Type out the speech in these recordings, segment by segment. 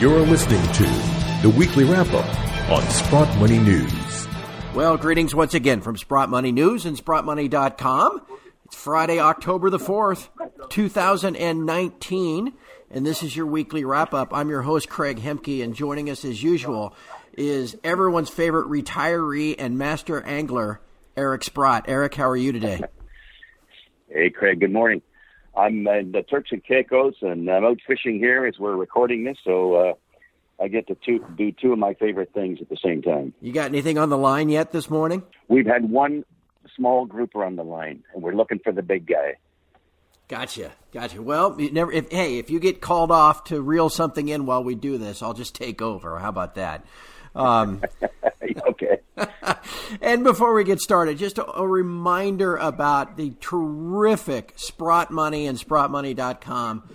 You're listening to the weekly wrap up on Sprott Money News. Well, greetings once again from Sprott Money News and SprottMoney.com. It's Friday, October the 4th, 2019, and this is your weekly wrap up. I'm your host, Craig Hemke, and joining us as usual is everyone's favorite retiree and master angler, Eric Sprott. Eric, how are you today? Hey, Craig. Good morning. I'm in the Turks and Caicos, and I'm out fishing here as we're recording this, so uh, I get to two, do two of my favorite things at the same time. You got anything on the line yet this morning? We've had one small grouper on the line, and we're looking for the big guy. Gotcha, gotcha. Well, never. If, hey, if you get called off to reel something in while we do this, I'll just take over. How about that? Um, okay. and before we get started, just a, a, reminder about the terrific Sprott Money and SprottMoney.com.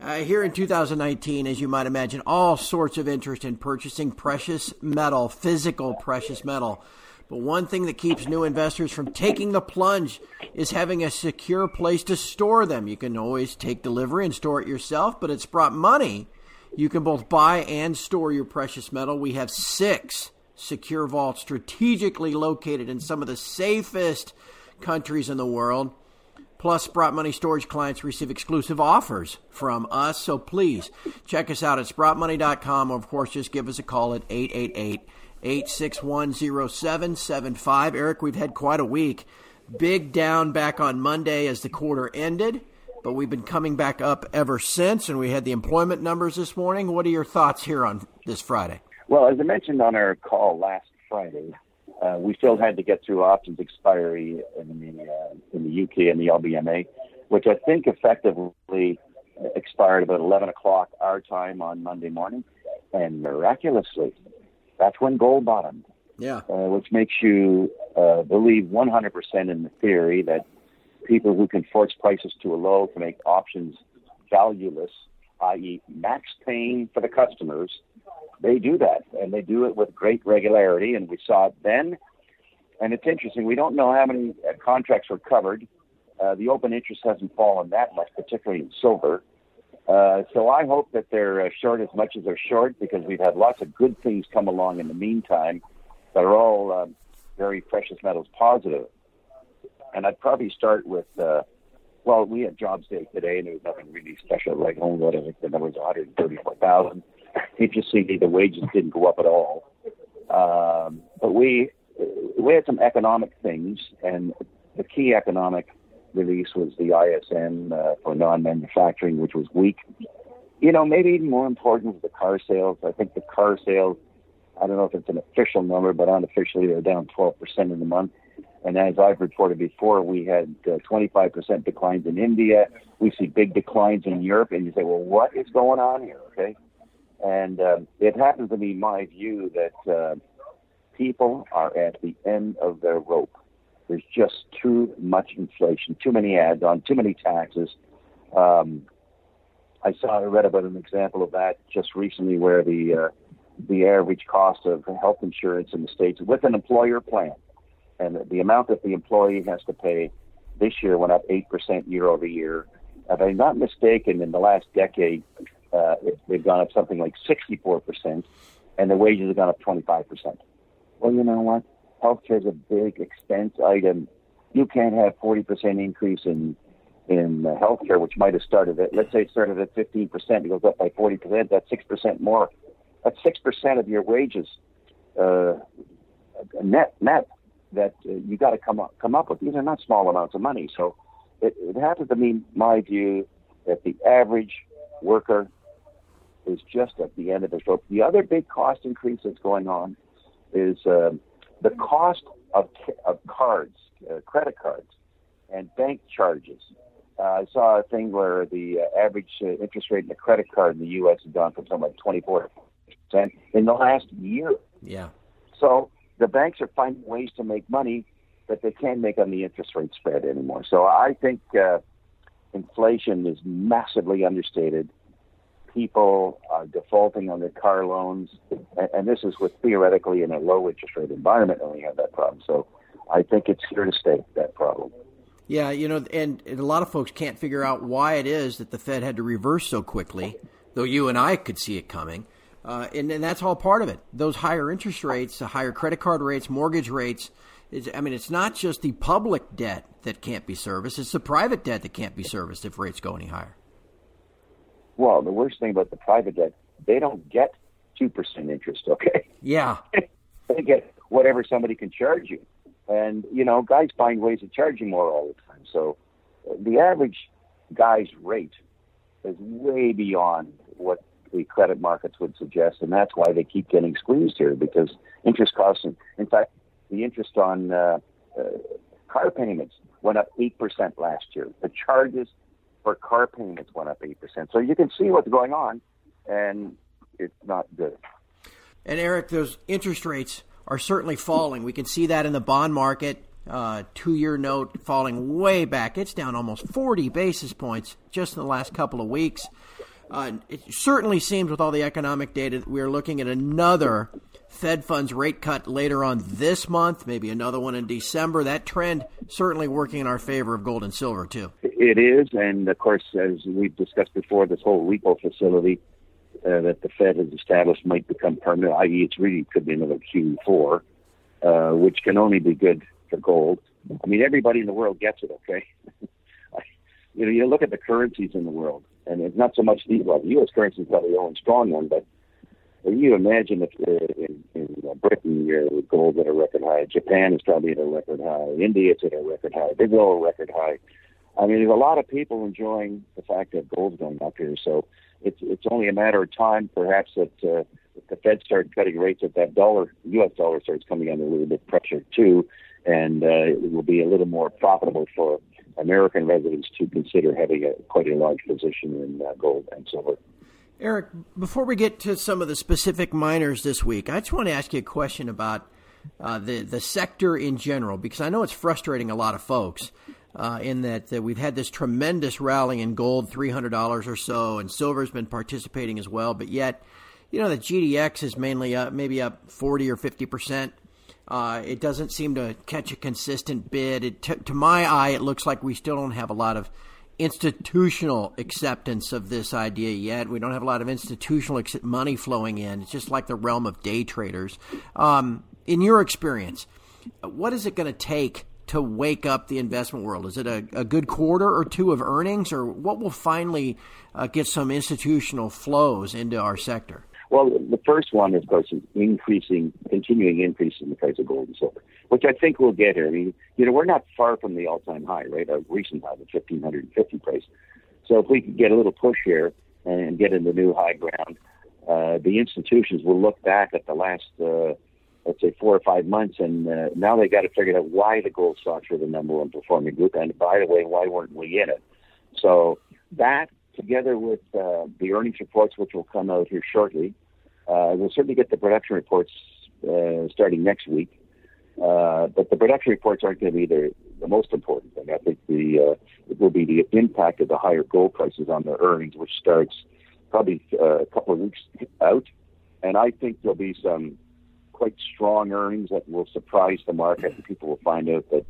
Uh, here in 2019, as you might imagine, all sorts of interest in purchasing precious metal, physical precious metal. But one thing that keeps new investors from taking the plunge is having a secure place to store them. You can always take delivery and store it yourself, but at Sprott Money, you can both buy and store your precious metal. We have six secure vaults strategically located in some of the safest countries in the world. Plus, Sprott Money storage clients receive exclusive offers from us. So please check us out at sprottmoney.com or, of course, just give us a call at 888 861 0775. Eric, we've had quite a week. Big down back on Monday as the quarter ended but we've been coming back up ever since, and we had the employment numbers this morning. What are your thoughts here on this Friday? Well, as I mentioned on our call last Friday, uh, we still had to get through options expiry in the uh, in the UK and the LBMA, which I think effectively expired about 11 o'clock our time on Monday morning, and miraculously, that's when gold bottomed. Yeah, uh, which makes you uh, believe 100% in the theory that people who can force prices to a low to make options valueless, i.e., max pain for the customers, they do that, and they do it with great regularity. And we saw it then. And it's interesting. We don't know how many uh, contracts were covered. Uh, the open interest hasn't fallen that much, particularly in silver. Uh, so I hope that they're uh, short as much as they're short because we've had lots of good things come along in the meantime that are all um, very precious metals positive. And I'd probably start with, uh, well, we had jobs day today, and there was nothing really special. Like home, what I think the number was 134,000. Interestingly, the wages didn't go up at all. Um, but we we had some economic things, and the key economic release was the ISM uh, for non-manufacturing, which was weak. You know, maybe even more important was the car sales. I think the car sales. I don't know if it's an official number, but unofficially they're down 12% in the month. And as I've reported before, we had uh, 25% declines in India. We see big declines in Europe, and you say, well, what is going on here? Okay. And um, it happens to be my view that uh, people are at the end of their rope. There's just too much inflation, too many ads on, too many taxes. Um, I saw, I read about an example of that just recently where the, uh, the average cost of health insurance in the States with an employer plan and the amount that the employee has to pay this year went up 8% year over year. If I'm not mistaken, in the last decade, uh, it, they've gone up something like 64%, and the wages have gone up 25%. Well, you know what? Healthcare is a big expense item. You can't have 40% increase in in healthcare, which might have started at, let's say it started at 15%, it goes up by 40%, that's 6% more. That's 6% of your wages, uh, net, net that uh, you got to come up come up with. These are not small amounts of money. So it, it happens to be my view that the average worker is just at the end of his rope. The other big cost increase that's going on is uh, the cost of of cards, uh, credit cards, and bank charges. Uh, I saw a thing where the uh, average uh, interest rate in a credit card in the U.S. has gone from something like 24 percent in the last year. Yeah. So the banks are finding ways to make money that they can't make on the interest rate spread anymore. So I think uh, inflation is massively understated. People are defaulting on their car loans, and, and this is with theoretically in a low interest rate environment, and we have that problem. So I think it's here to stay that problem. Yeah, you know, and, and a lot of folks can't figure out why it is that the Fed had to reverse so quickly, though you and I could see it coming. Uh, and, and that's all part of it. Those higher interest rates, the higher credit card rates, mortgage rates. Is, I mean, it's not just the public debt that can't be serviced; it's the private debt that can't be serviced if rates go any higher. Well, the worst thing about the private debt, they don't get two percent interest. Okay. Yeah. they get whatever somebody can charge you, and you know, guys find ways of charging more all the time. So, uh, the average guy's rate is way beyond what the credit markets would suggest, and that's why they keep getting squeezed here because interest costs. And in fact, the interest on uh, uh, car payments went up eight percent last year. The charges for car payments went up eight percent. So you can see what's going on, and it's not good. And Eric, those interest rates are certainly falling. We can see that in the bond market. Uh, two-year note falling way back. It's down almost 40 basis points just in the last couple of weeks. Uh, it certainly seems, with all the economic data, that we're looking at another Fed funds rate cut later on this month, maybe another one in December. That trend certainly working in our favor of gold and silver, too. It is, and of course, as we've discussed before, this whole repo facility uh, that the Fed has established might become permanent, i.e., it's really could be another QE4, uh, which can only be good for gold. I mean, everybody in the world gets it, okay? you know, you look at the currencies in the world, and it's not so much the well, the U.S. currency is probably the only strong one, but you imagine if uh, in, in Britain your gold's at a record high, Japan is probably at a record high, India is at a record high, Brazil a record high. I mean, there's a lot of people enjoying the fact that gold's going up here. So it's it's only a matter of time, perhaps, that uh, the Fed starts cutting rates, that that dollar, U.S. dollar, starts coming under a little bit pressure too, and uh, it will be a little more profitable for American residents to consider having a quite a large position in uh, gold and silver. Eric, before we get to some of the specific miners this week, I just want to ask you a question about uh, the the sector in general because I know it's frustrating a lot of folks uh, in that uh, we've had this tremendous rally in gold, three hundred dollars or so, and silver's been participating as well. But yet, you know, the GDX is mainly up, maybe up forty or fifty percent. Uh, it doesn't seem to catch a consistent bid. It, t- to my eye, it looks like we still don't have a lot of institutional acceptance of this idea yet. We don't have a lot of institutional ex- money flowing in. It's just like the realm of day traders. Um, in your experience, what is it going to take to wake up the investment world? Is it a, a good quarter or two of earnings, or what will finally uh, get some institutional flows into our sector? Well, the first one, of course, is increasing, continuing increase in the price of gold and silver, which I think we'll get here. I mean, you know, we're not far from the all-time high, right? A recent high, the 1550 price. So if we could get a little push here and get in the new high ground, uh, the institutions will look back at the last uh, let's say four or five months, and uh, now they got to figure out why the gold stocks are the number one performing group, and by the way, why weren't we in it? So that, together with uh, the earnings reports, which will come out here shortly, uh, we'll certainly get the production reports uh, starting next week. Uh, but the production reports aren't going to be the, the most important thing. I think the it will be the impact of the higher gold prices on the earnings, which starts probably a couple of weeks out. And I think there'll be some quite strong earnings that will surprise the market, and people will find out that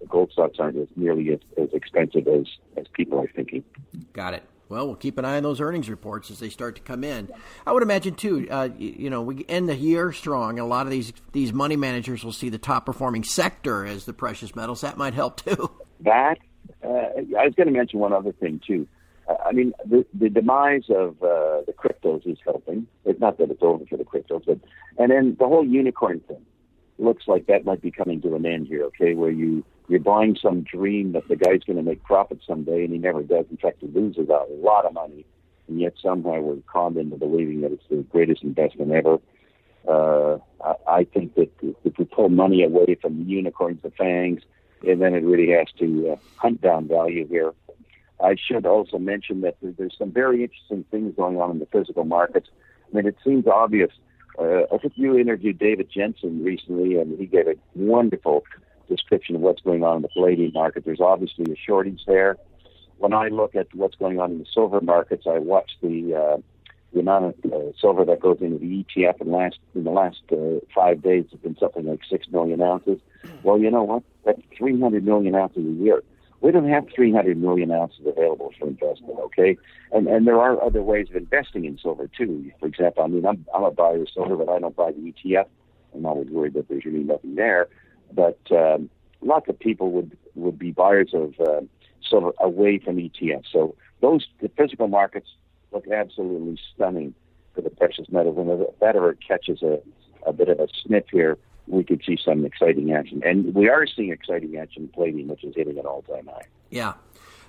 the gold stocks aren't as nearly as, as expensive as, as people are thinking. Got it. Well, we'll keep an eye on those earnings reports as they start to come in. I would imagine too. Uh, you, know, we end the year strong. And a lot of these these money managers will see the top performing sector as the precious metals. That might help too. That uh, I was going to mention one other thing too. I mean, the, the demise of uh, the cryptos is helping. It's not that it's over for the cryptos, but and then the whole unicorn thing looks like that might be coming to an end here. Okay, where you you're buying some dream that the guy's going to make profit someday, and he never does. In fact, he loses a lot of money, and yet somehow we're conned into believing that it's the greatest investment ever. Uh, I, I think that if we pull money away from unicorns, the fangs, and then it really has to uh, hunt down value here. I should also mention that there's some very interesting things going on in the physical markets. I mean, it seems obvious. Uh, I think you interviewed David Jensen recently, and he gave a wonderful description of what's going on in the palladium market. There's obviously a shortage there. When I look at what's going on in the silver markets, I watch the uh, the amount of uh, silver that goes into the ETF in last in the last uh, five days has been something like six million ounces. Well, you know what? That's 300 million ounces a year We don't have 300 million ounces available for investment, okay? And and there are other ways of investing in silver too. For example, I mean, I'm I'm a buyer of silver, but I don't buy the ETF. I'm always worried that there's really nothing there. But um, lots of people would would be buyers of uh, silver away from ETFs. So those the physical markets look absolutely stunning for the precious metals, and if that ever catches a a bit of a sniff here, we could see some exciting action. And we are seeing exciting action in palladium, which is hitting an all time high. Yeah.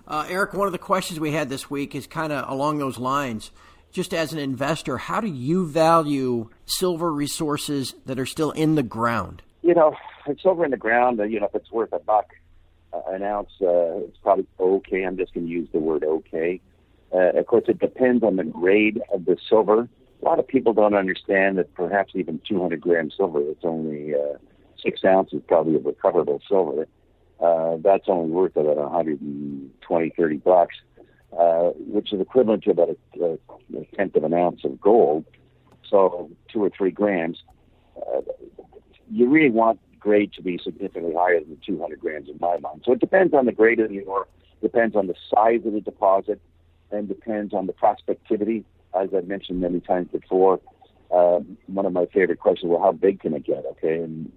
Uh, Eric, one of the questions we had this week is kind of along those lines. Just as an investor, how do you value silver resources that are still in the ground? You know, it's silver in the ground. Uh, you know, if it's worth a buck uh, an ounce, uh, it's probably okay. I'm just going to use the word okay. Uh, of course, it depends on the grade of the silver a lot of people don't understand that perhaps even 200 grams silver, it's only uh, six ounces probably of recoverable silver. Uh, that's only worth about 120, 30 bucks, uh, which is equivalent to about a, a, a tenth of an ounce of gold. So two or three grams. Uh, you really want grade to be significantly higher than 200 grams in my mind. So it depends on the grade of the ore, depends on the size of the deposit, and depends on the prospectivity as I've mentioned many times before, uh, one of my favorite questions, well, how big can it get? Okay, and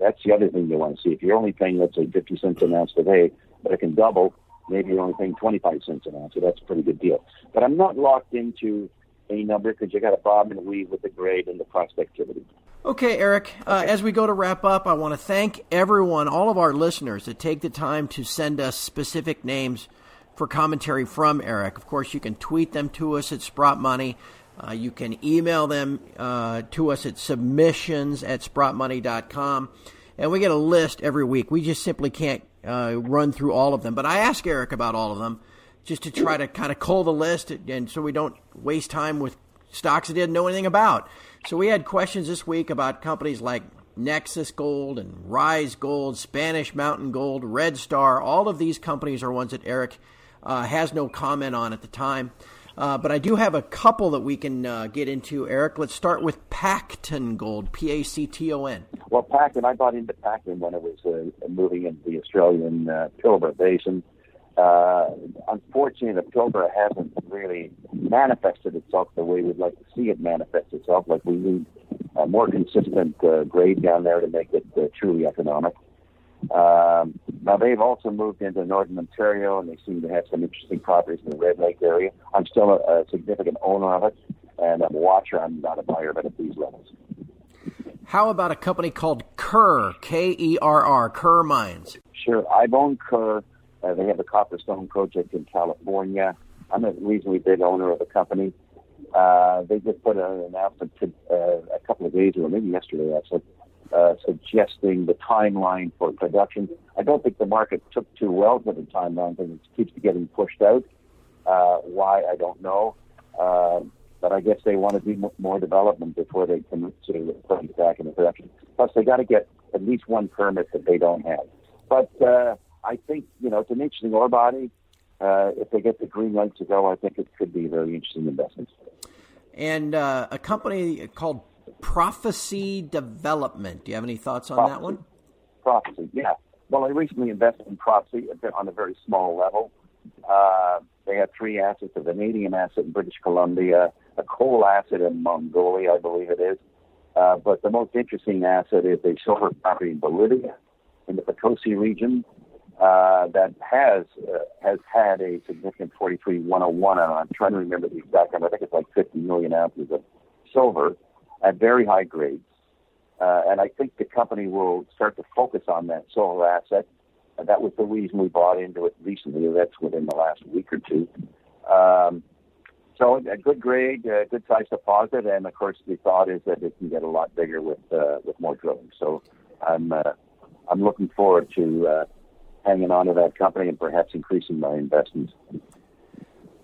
that's the other thing you want to see. If you're only paying, let's say, 50 cents an ounce today, but it can double, maybe you're only paying 25 cents an ounce, so that's a pretty good deal. But I'm not locked into any number because you got to bob and weave with the grade and the prospectivity. Okay, Eric, uh, as we go to wrap up, I want to thank everyone, all of our listeners that take the time to send us specific names for commentary from Eric. Of course, you can tweet them to us at Sprott Money. Uh, you can email them uh, to us at submissions at sprottmoney.com. And we get a list every week. We just simply can't uh, run through all of them. But I ask Eric about all of them just to try to kind of cull the list and so we don't waste time with stocks he didn't know anything about. So we had questions this week about companies like Nexus Gold and Rise Gold, Spanish Mountain Gold, Red Star. All of these companies are ones that Eric uh, has no comment on at the time. Uh, but I do have a couple that we can uh, get into, Eric. Let's start with Pacton Gold, P A C T O N. Well, Pacton, I bought into Pacton when it was uh, moving into the Australian uh, Pilbara Basin. Uh, unfortunately, the Pilbara hasn't really manifested itself the way we'd like to see it manifest itself. Like we need a more consistent uh, grade down there to make it uh, truly economic. Um, now they've also moved into northern Ontario, and they seem to have some interesting properties in the Red Lake area. I'm still a, a significant owner of it, and I'm a watcher. I'm not a buyer of it at these levels. How about a company called Kerr, K E R R, Kerr Mines? Sure, I've owned Kerr. Uh, they have the Copperstone project in California. I'm a reasonably big owner of the company. Uh, they just put an announcement to, uh, a couple of days ago, maybe yesterday actually, uh, suggesting the timeline for production. I don't think the market took too well to the timeline because it keeps getting pushed out. Uh, why, I don't know. Uh, but I guess they want to do more development before they commit to putting it back into production. Plus, they got to get at least one permit that they don't have. But uh, I think, you know, it's an interesting ore body. Uh, if they get the green light to go, I think it could be a very interesting investment. And uh, a company called Prophecy Development. Do you have any thoughts on Prophecy. that one? Prophecy, yeah. Well, I recently invested in Prophecy on a very small level. Uh, they have three assets: a vanadium asset in British Columbia, a coal asset in Mongolia, I believe it is. Uh, but the most interesting asset is a silver property in Bolivia, in the Potosi region, uh, that has uh, has had a significant 43-101, and I'm trying to remember the exact number. I think it's like 50 million ounces of silver at very high grades. Uh, and I think the company will start to focus on that solar asset. And that was the reason we bought into it recently. That's within the last week or two. Um, so a good grade, a good size deposit, and of course the thought is that it can get a lot bigger with uh, with more drilling. So I'm uh, I'm looking forward to uh, hanging on to that company and perhaps increasing my investments.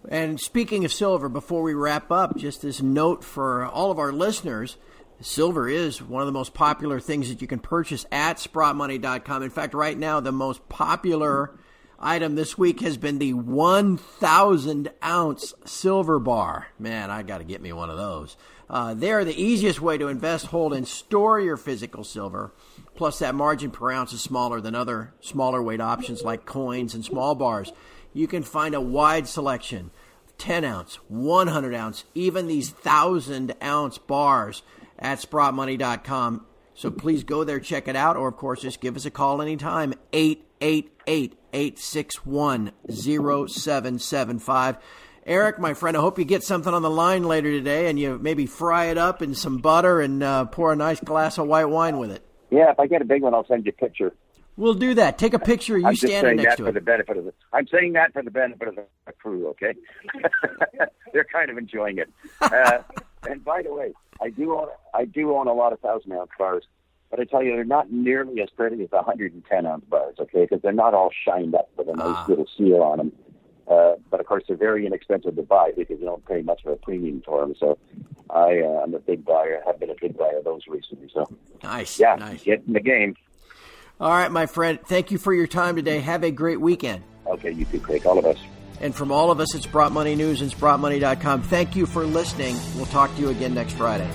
And speaking of silver, before we wrap up, just this note for all of our listeners silver is one of the most popular things that you can purchase at sprottmoney.com. In fact, right now, the most popular item this week has been the 1,000 ounce silver bar. Man, I got to get me one of those. Uh, they're the easiest way to invest, hold, and store your physical silver. Plus, that margin per ounce is smaller than other smaller weight options like coins and small bars. You can find a wide selection 10 ounce, 100 ounce, even these 1,000 ounce bars at sprottmoney.com. So please go there, check it out, or of course, just give us a call anytime 888 861 0775. Eric, my friend, I hope you get something on the line later today and you maybe fry it up in some butter and uh, pour a nice glass of white wine with it. Yeah, if I get a big one, I'll send you a picture. We'll do that. Take a picture of you I'm standing saying next that to for it. the benefit of the. I'm saying that for the benefit of the crew. Okay, they're kind of enjoying it. Uh, and by the way, I do own I do own a lot of thousand ounce bars, but I tell you they're not nearly as pretty as the 110 ounce bars. Okay, because they're not all shined up with a nice Ah. little seal on them. Uh, but of course, they're very inexpensive to buy because you don't pay much of a premium for them. So, I uh, I'm a big buyer. Have been a big buyer of those recently. So, Nice. yeah, Nice. get in the game. All right, my friend. Thank you for your time today. Have a great weekend. Okay, you too, Craig. All of us. And from all of us it's Sprott Money News and SprottMoney.com, thank you for listening. We'll talk to you again next Friday.